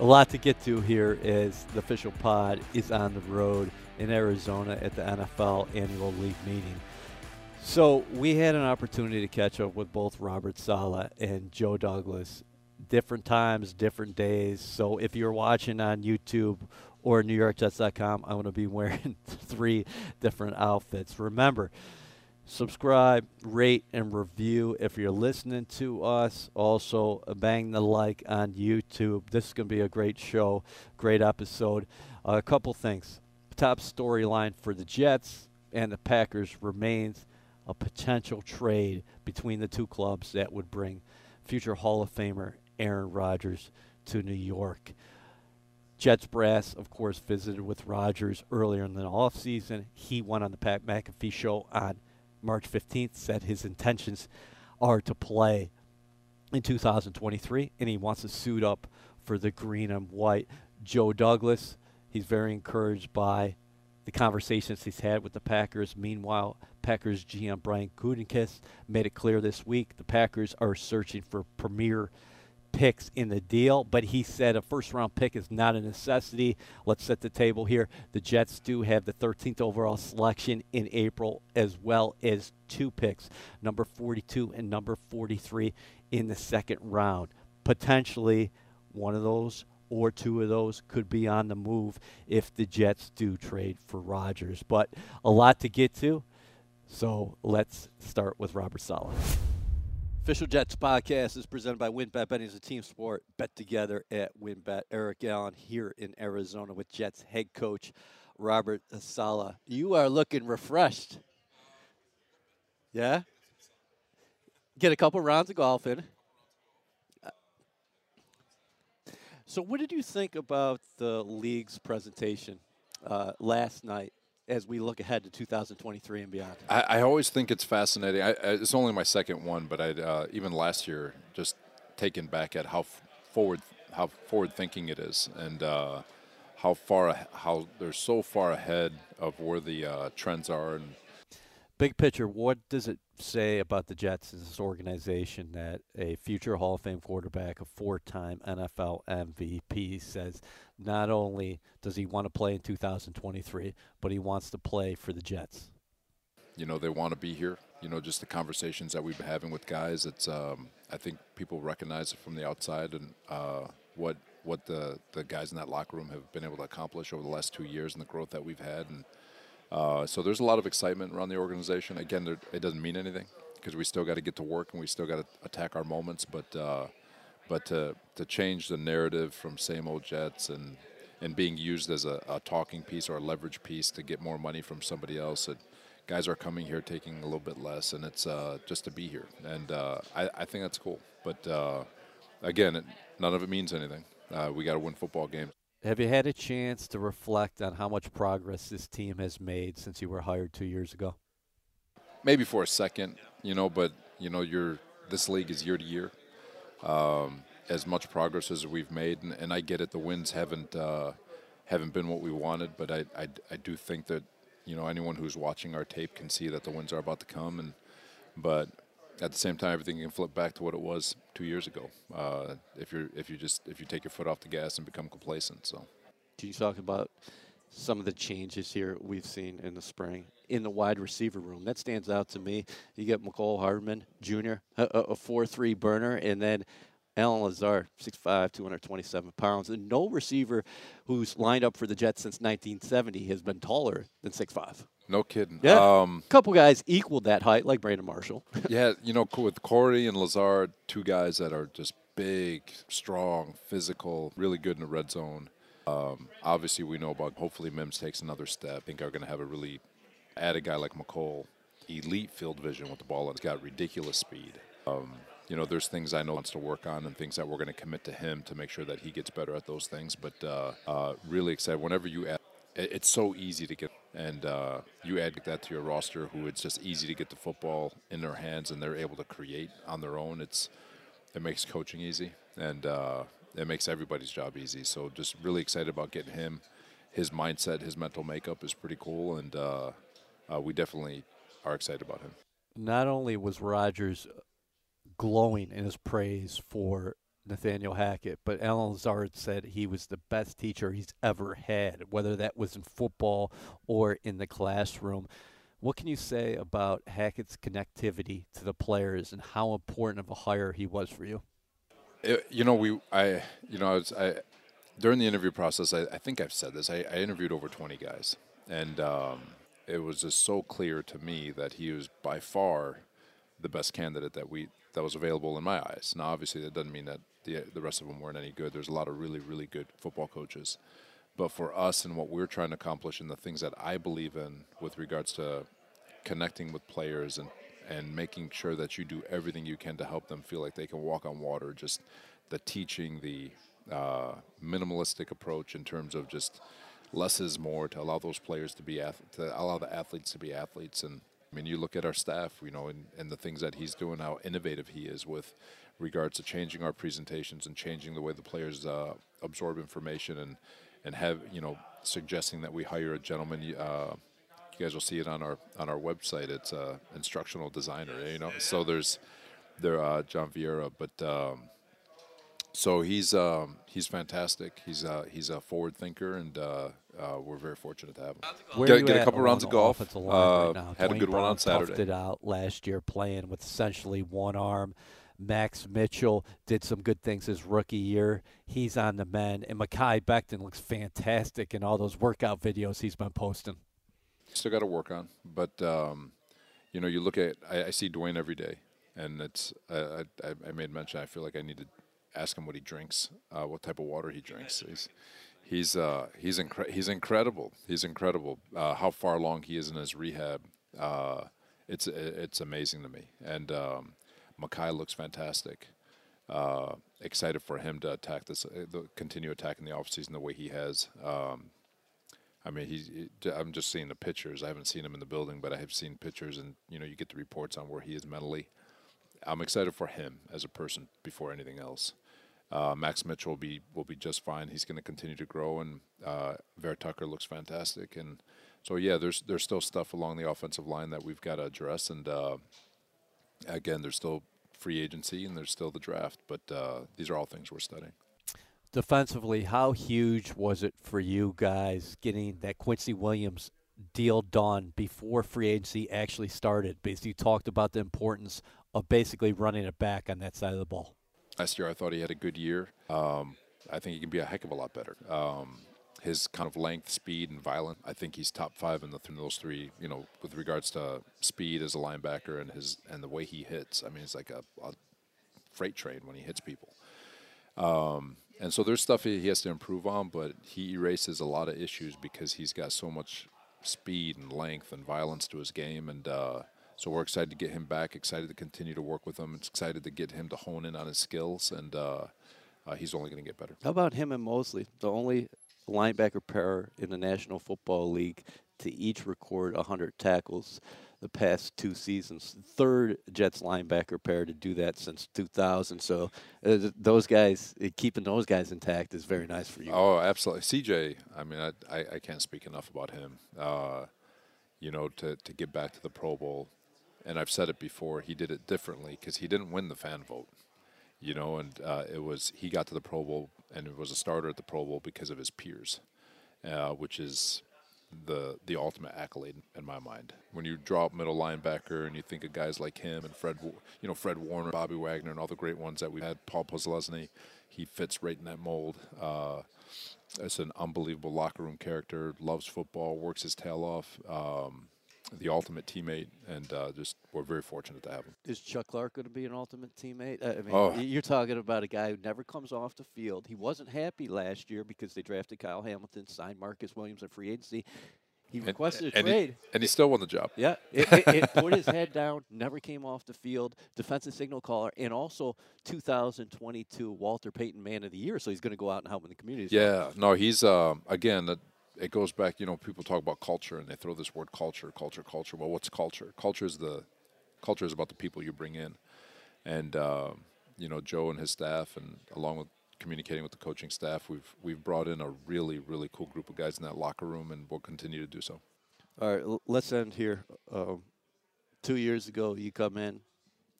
A lot to get to here as the official pod is on the road in Arizona at the NFL annual league meeting. So we had an opportunity to catch up with both Robert Saleh and Joe Douglas. Different times, different days. So if you're watching on YouTube or NewYorkJets.com, I'm going to be wearing three different outfits. Remember, subscribe, rate, and review if you're listening to us. Also, bang the like on YouTube. This is going to be a great show, great episode. Uh, a couple things. Top storyline for the Jets and the Packers remains a potential trade between the two clubs that would bring future Hall of Famer Aaron Rodgers to New York. Jets brass, of course, visited with Rodgers earlier in the offseason. He went on the Pat McAfee show on March 15th, said his intentions are to play in 2023, and he wants to suit up for the green and white. Joe Douglas, he's very encouraged by the conversations he's had with the Packers. Meanwhile, Packers GM Brian Gutekunst made it clear this week the Packers are searching for premier picks in the deal, but he said a first round pick is not a necessity. Let's set the table here. The Jets do have the 13th overall selection in April, as well as two picks, number 42 and number 43 in the second round. Potentially one of those or two of those could be on the move if the Jets do trade for Rodgers. But a lot to get to. So let's start with Robert Saleh. Official Jets podcast is presented by WynnBET. Betting is a team sport. Bet together at WynnBET. Eric Allen here in Arizona with Jets head coach Robert Saleh. You are looking refreshed. Yeah? Get a couple rounds of golf in. So, what did you think about the league's presentation uh, last night as we look ahead to 2023 and beyond? I, I always think it's fascinating. I, it's only my second one, but I uh, even last year just taken back at how forward how forward thinking it is and uh, how far how they're so far ahead of where the uh, trends are and big picture, what does it say about the Jets as this organization that a future Hall of Fame quarterback, a four-time NFL MVP, says not only does he want to play in 2023, but he wants to play for the Jets? You know, they want to be here. You know, just the conversations that we've been having with guys. It's um, I think people recognize it from the outside and uh, what what the the guys in that locker room have been able to accomplish over the last two years and the growth that we've had and uh, so there's a lot of excitement around the organization. Again, there, it doesn't mean anything because we still got to get to work and we still got to attack our moments. But uh, but to to change the narrative from same old Jets and and being used as a, a talking piece or a leverage piece to get more money from somebody else. It, guys are coming here taking a little bit less, and it's uh, just to be here. And uh, I, I, think that's cool. But uh, again, it, none of it means anything. Uh, we got to win football games. Have you had a chance to reflect on how much progress this team has made since you were hired two years ago? Maybe for a second, you know, but you know, you're this league is year to year. Um, as much progress as we've made, and, and I get it. The wins haven't uh, haven't been what we wanted, but I, I, I do think that you know anyone who's watching our tape can see that the wins are about to come, and but at the same time, everything can flip back to what it was two years ago. Uh, if you're if you just if you take your foot off the gas and become complacent. So, can you talk about some of the changes here we've seen in the spring in the wide receiver room? That stands out to me. You get Mecole Hardman Jr., a four-three burner, and then Allen Lazard, 6'5", 227 pounds. And no receiver who's lined up for the Jets since 1970 has been taller than 6'5". No kidding. Yeah. Um, a couple guys equaled that height, like Brandon Marshall. yeah, you know, with Corey and Lazard, two guys that are just big, strong, physical, really good in the red zone. Um, obviously, we know about hopefully Mims takes another step. I think are going to have a really add a guy like Mecole, elite field vision with the ball, and he's got ridiculous speed. Um, you know, there's things I know wants to work on and things that we're going to commit to him to make sure that he gets better at those things. But uh, uh, really excited. Whenever you add, it's so easy to get, and uh, you add that to your roster, who it's just easy to get the football in their hands and they're able to create on their own. It's it makes coaching easy and uh, it makes everybody's job easy. So just really excited about getting him. His mindset, his mental makeup is pretty cool, and uh, uh, we definitely are excited about him. Not only was Rodgers glowing in his praise for Nathaniel Hackett, but Allen Lazard said he was the best teacher he's ever had, whether that was in football or in the classroom. What can you say about Hackett's connectivity to the players and how important of a hire he was for you? It, you know, we, I, you know, I was, I, during the interview process, I, I think I've said this. I, I, interviewed over 20 guys, and um, it was just so clear to me that he was by far the best candidate that we that was available in my eyes. Now, obviously, that doesn't mean that the the rest of them weren't any good. There's a lot of really, really good football coaches, but for us and what we're trying to accomplish and the things that I believe in with regards to connecting with players and and making sure that you do everything you can to help them feel like they can walk on water. Just the teaching, the uh, minimalistic approach in terms of just less is more to allow those players to be ath- to allow the athletes to be athletes. And I mean, you look at our staff, you know, and, and the things that he's doing, how innovative he is with regards to changing our presentations and changing the way the players uh, absorb information and and have you know suggesting that we hire a gentleman. Uh, you guys will see it on our on our website. It's a instructional designer, you know. So there's there uh, John Vieira, but um, so he's um, he's fantastic. He's uh, he's a forward thinker, and uh, uh, we're very fortunate to have him. Where get, get a couple rounds of golf. Right uh, had Duane a good Brown one on Saturday. Toughed it out last year, playing with essentially one arm. Max Mitchell did some good things his rookie year. He's on the men, and Mekhi Becton looks fantastic in all those workout videos he's been posting. Still got to work on, but um, you know, you look at I, I, see Duane every day, and it's I, I, I made mention. I feel like I need to ask him what he drinks, uh, what type of water he drinks. He's he's uh, he's incre- he's incredible. He's incredible. Uh, how far along he is in his rehab, uh, it's it's amazing to me. And um, Mekhi looks fantastic. Uh, excited for him to attack this, uh, continue attacking the offseason the way he has. Um, I mean, he's. He, I'm just seeing the pictures. I haven't seen him in the building, but I have seen pictures, and you know, you get the reports on where he is mentally. I'm excited for him as a person before anything else. Uh, Max Mitchell will be will be just fine. He's going to continue to grow, and uh, Ver Tucker looks fantastic. And so, yeah, there's there's still stuff along the offensive line that we've got to address. And uh, again, there's still free agency and there's still the draft, but uh, these are all things we're studying. Defensively, how huge was it for you guys getting that Quincy Williams deal done before free agency actually started? Because you talked about the importance of basically running it back on that side of the ball. Last year, I thought he had a good year. Um, I think he can be a heck of a lot better. Um, his kind of length, speed, and violent. I think he's top five in, the, in those three. You know, with regards to speed as a linebacker and his and the way he hits. I mean, it's like a, a freight train when he hits people. Um, and so there's stuff he has to improve on, but he erases a lot of issues because he's got so much speed and length and violence to his game, and uh, so we're excited to get him back. Excited to continue to work with him. It's excited to get him to hone in on his skills, and uh, uh, he's only going to get better. How about him and Mosley, the only linebacker pair in the National Football League to each record 100 tackles the past two seasons. Third Jets linebacker pair to do that since 2000. So uh, those guys, uh, keeping those guys intact is very nice for you. Oh, absolutely. CJ, I mean, I, I, I can't speak enough about him. Uh, you know, to, to get back to the Pro Bowl and I've said it before, he did it differently because he didn't win the fan vote, you know, and uh, it was he got to the Pro Bowl and was a starter at the Pro Bowl because of his peers, uh, which is the the ultimate accolade in my mind. When you draw up middle linebacker and you think of guys like him and Fred, you know Fred Warner, Bobby Wagner, and all the great ones that we had, Paul Posluszny, he fits right in that mold. Uh, it's an unbelievable locker room character. Loves football, works his tail off. Um, the ultimate teammate, and uh, just we're very fortunate to have him. Is Chuck Clark going to be an ultimate teammate? I mean, oh. you're talking about a guy who never comes off the field. He wasn't happy last year because they drafted Kyle Hamilton, signed Marcus Williams at free agency. He requested and, a trade, he, and he still won the job. Yeah, it, it, it put his head down, never came off the field. Defensive signal caller, and also 2022 Walter Payton Man of the Year. So he's going to go out and help in the community. Yeah, no, he's um, again it goes back, you know, people talk about culture and they throw this word culture, culture, culture. Well, what's culture? Culture is the culture is about the people you bring in, and uh, you know, Joe and his staff, and along with communicating with the coaching staff, we've we've brought in a really really cool group of guys in that locker room, and we'll continue to do so. All right, let's end here. Um, two years ago, you come in,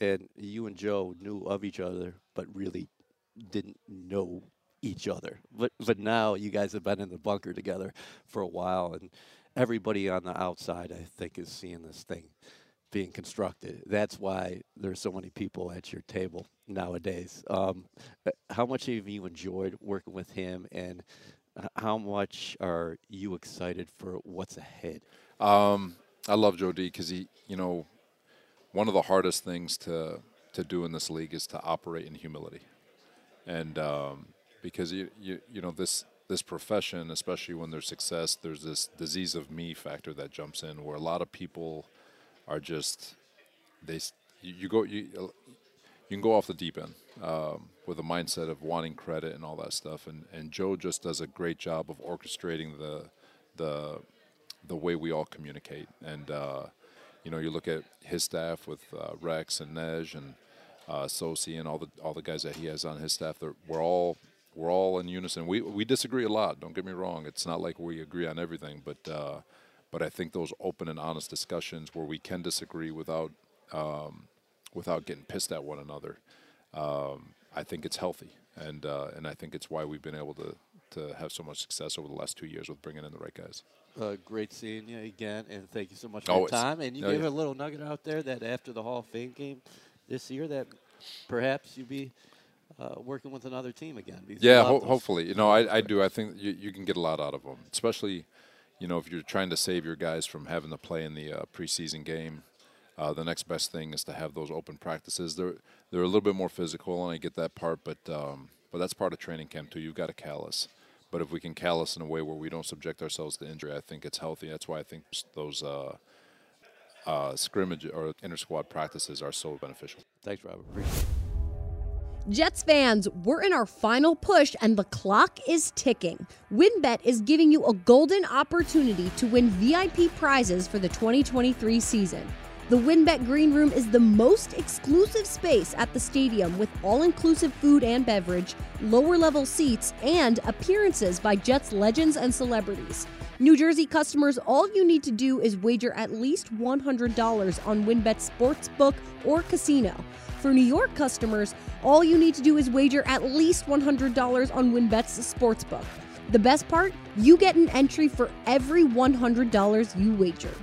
and you and Joe knew of each other, but really didn't know each other. But but now you guys have been in the bunker together for a while, and everybody on the outside, I think, is seeing this thing being constructed. That's why there's so many people at your table nowadays. Um, uh, how much have you enjoyed working with him, and how much are you excited for what's ahead? Um, I love Joe D because he, you know, one of the hardest things to to do in this league is to operate in humility, and um, because you, you you know this this profession, especially when there's success, there's this disease of me factor that jumps in, where a lot of people are just they you, go you you can go off the deep end um, with a mindset of wanting credit and all that stuff, and and Joe just does a great job of orchestrating the the the way we all communicate, and uh, you know you look at his staff with uh, Rex and Nej and uh, Sosi and all the all the guys that he has on his staff. We're all we're all in unison. We we disagree a lot. Don't get me wrong. It's not like we agree on everything, but uh, but I think those open and honest discussions where we can disagree without um, without getting pissed at one another, um, I think it's healthy, and uh, and I think it's why we've been able to to have so much success over the last two years with bringing in the right guys. Uh, great seeing you again, and thank you so much for Always. your time. And you oh, gave yeah. a little nugget out there that after the Hall of Fame game this year, that perhaps you'd be uh, working with another team again. Yeah, ho- hopefully. You know, I, I do. I think you, you can get a lot out of them, especially, you know, if you're trying to save your guys from having to play in the uh, preseason game. Uh, the next best thing is to have those open practices. They're they're a little bit more physical, and I get that part, but um, but that's part of training camp too. You've got to callus. But if we can callus in a way where we don't subject ourselves to injury, I think it's healthy. That's why I think those uh, uh, scrimmage or inter squad practices are so beneficial. Thanks, Robert. Appreciate it. Jets fans, we're in our final push and the clock is ticking. WynnBET is giving you a golden opportunity to win VIP prizes for the 2023 season. The WynnBET Green Room is the most exclusive space at the stadium with all inclusive food and beverage, lower level seats, and appearances by Jets legends and celebrities. New Jersey customers, all you need to do is wager at least $100 on WynnBET Sportsbook or Casino. For New York customers, all you need to do is wager at least $100 on WynnBET's sportsbook. The best part? You get an entry for every $100 you wager.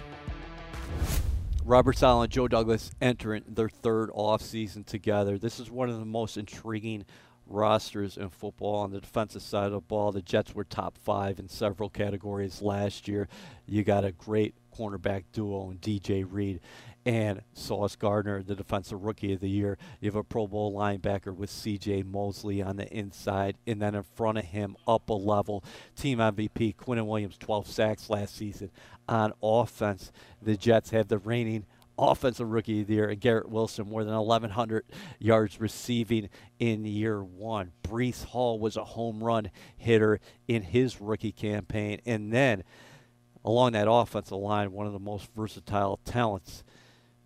Robert Saleh and Joe Douglas entering their third offseason together. This is one of the most intriguing rosters in football on the defensive side of the ball. The Jets were top five in several categories last year. You got a great cornerback duo in DJ Reed and Sauce Gardner, the defensive rookie of the year. You have a Pro Bowl linebacker with C.J. Mosley on the inside, and then in front of him, up a level, team MVP Quinnen Williams, 12 sacks last season. On offense, the Jets have the reigning offensive rookie of the year, and Garrett Wilson, more than 1,100 yards receiving in year one. Breece Hall was a home run hitter in his rookie campaign. And then along that offensive line, one of the most versatile talents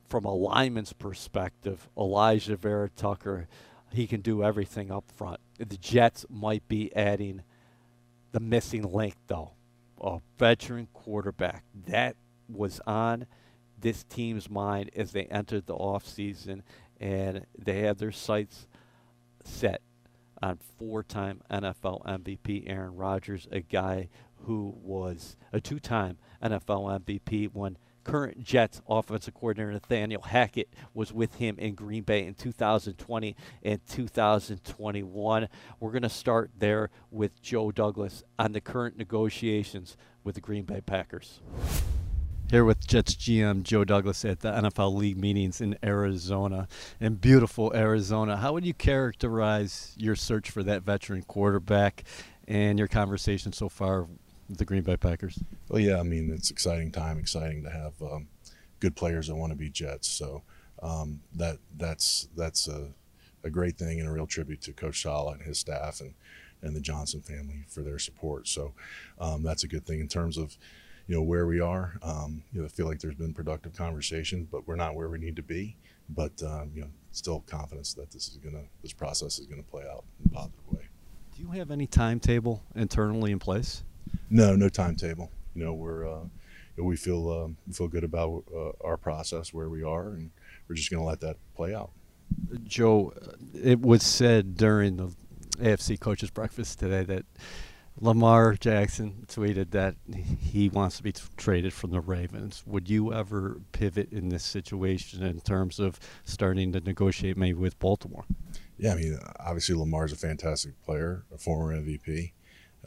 from a lineman's perspective, Alijah Vera Tucker, he can do everything up front. The Jets might be adding the missing link, though, a veteran quarterback. That was on this team's mind as they entered the offseason, and they have their sights set on four-time NFL MVP Aaron Rodgers, a guy who was a two-time NFL MVP when current Jets offensive coordinator Nathaniel Hackett was with him in Green Bay in 2020 and 2021. We're going to start there with Joe Douglas on the current negotiations with the Green Bay Packers. Here with Jets GM Joe Douglas at the NFL League meetings in Arizona, in beautiful Arizona. How would you characterize your search for that veteran quarterback and your conversation so far with the Green Bay Packers? Well, yeah, I mean it's exciting time, exciting to have um, good players that want to be Jets. So um, that that's that's a, a great thing and a real tribute to Coach Saleh and his staff and and the Johnson family for their support. So um, that's a good thing in terms of you know where we are. Um, you know, I feel like there's been productive conversations, but we're not where we need to be. But um, you know, still confidence that this is gonna this process is gonna play out in a positive way. Do you have any timetable internally in place? No, no timetable. You know, we're uh, we feel um, we feel good about uh, our process where we are, and we're just going to let that play out. Joe, it was said during the AFC coaches breakfast today that Lamar Jackson tweeted that he wants to be traded from the Ravens. Would you ever pivot in this situation in terms of starting to negotiate maybe with Baltimore? Yeah, I mean, obviously Lamar's a fantastic player, a former MVP,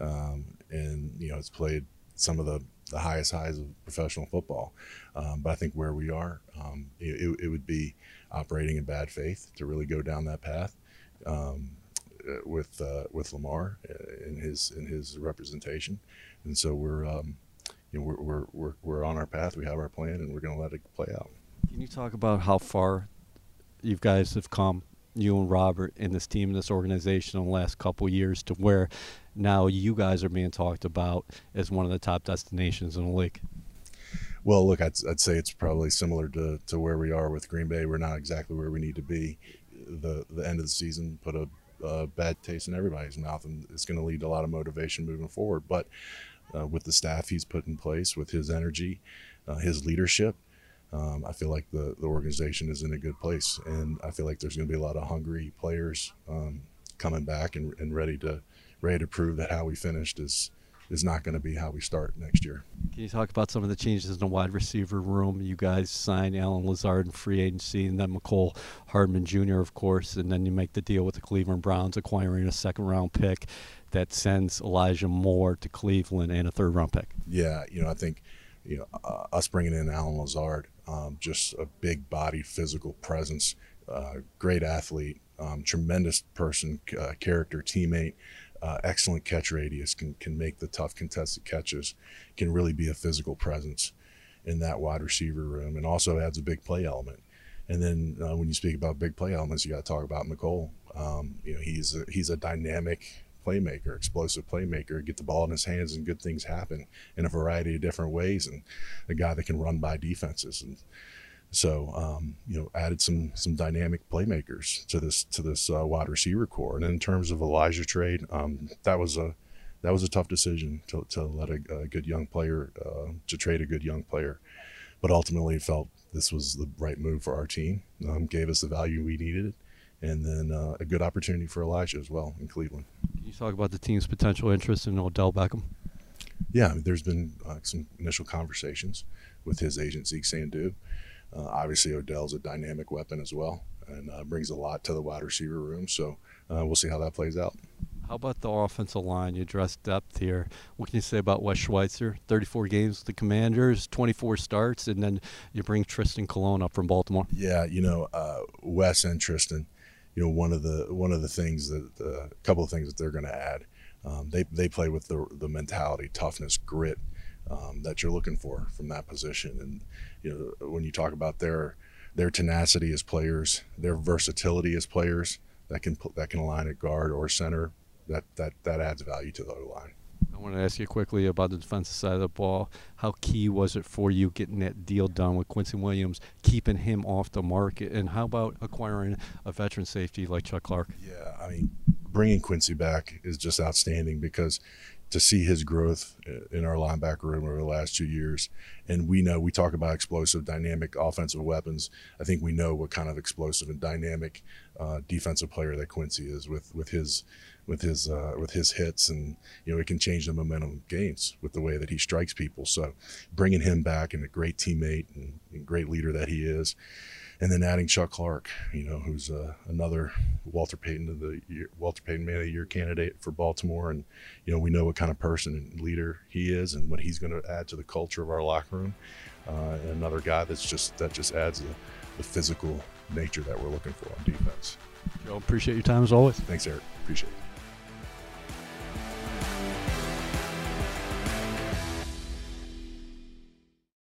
um, and you know has played some of the, the highest highs of professional football. Um, but I think where we are, um, it, it, would be operating in bad faith to really go down that path. Um, with uh, with Lamar uh, in his in his representation, and so we're um, you know we're, we're we're we're on our path. We have our plan, and we're going to let it play out. Can you talk about how far you guys have come, you and Robert, and this team, in this organization, in the last couple years, to where now you guys are being talked about as one of the top destinations in the league? Well, look, I'd, I'd say it's probably similar to, to where we are with Green Bay. We're not exactly where we need to be. The the end of the season put a uh, bad taste in everybody's mouth, and it's going to lead to a lot of motivation moving forward. But uh, with the staff he's put in place, with his energy, uh, his leadership, um, I feel like the, the organization is in a good place, and I feel like there's going to be a lot of hungry players um, coming back and, and ready to ready to prove that how we finished is is not going to be how we start next year. Can you talk about some of the changes in the wide receiver room? You guys sign Allen Lazard in free agency, and then Mecole Hardman Jr., of course, and then you make the deal with the Cleveland Browns, acquiring a second round pick that sends Elijah Moore to Cleveland and a third round pick. Yeah, you know, I think you know uh, us bringing in Allen Lazard, um, just a big body, physical presence, uh, great athlete, um, tremendous person, uh, character, teammate uh, excellent catch radius, can, can make the tough contested catches, can really be a physical presence in that wide receiver room, and also adds a big play element. And then uh, when you speak about big play elements, you got to talk about Mecole. Um, you know, he's a, he's a dynamic playmaker, explosive playmaker. Get the ball in his hands, and good things happen in a variety of different ways. And a guy that can run by defenses and so um, you know, added some some dynamic playmakers to this to this uh, wide receiver core. And in terms of Elijah trade, um, that was a that was a tough decision to, to let a, a good young player uh, to trade a good young player, but ultimately felt this was the right move for our team. Um, gave us the value we needed, and then uh, a good opportunity for Elijah as well in Cleveland. Can you talk about the team's potential interest in Odell Beckham? Yeah, I mean, there's been uh, some initial conversations with his agent Zeke Sandhu. Uh, obviously, Odell's a dynamic weapon as well and uh, brings a lot to the wide receiver room. So uh, we'll see how that plays out. How about the offensive line? You address depth here. What can you say about Wes Schweitzer? 34 games with the Commanders, 24 starts, and then you bring Trystan Colon up from Baltimore. Yeah, you know, uh, Wes and Trystan, You know, one of the one of the things that a uh, couple of things that they're going to add. Um, they they play with the the mentality, toughness, grit um, that you're looking for from that position. And you know, when you talk about their their tenacity as players, their versatility as players, that can that can align at guard or center, that that that adds value to the line. I want to ask you quickly about the defensive side of the ball. How key was it for you getting that deal done with Quincy Williams, keeping him off the market, and how about acquiring a veteran safety like Chuck Clark? Yeah, I mean, bringing Quincy back is just outstanding because to see his growth in our linebacker room over the last two years. And we know we talk about explosive, dynamic offensive weapons. I think we know what kind of explosive and dynamic uh, defensive player that Quincy is with with his with his uh, with his hits, and you know it can change the momentum of games with the way that he strikes people. So bringing him back and a great teammate and, and great leader that he is and then adding Chuck Clark, you know, who's uh, another Walter Payton of the year, Walter Payton Man of the Year candidate for Baltimore, and you know we know what kind of person and leader he is, and what he's going to add to the culture of our locker room. Uh, and another guy that's just that just adds the, the physical nature that we're looking for on defense. Joe, appreciate your time as always. Thanks, Eric. Appreciate it.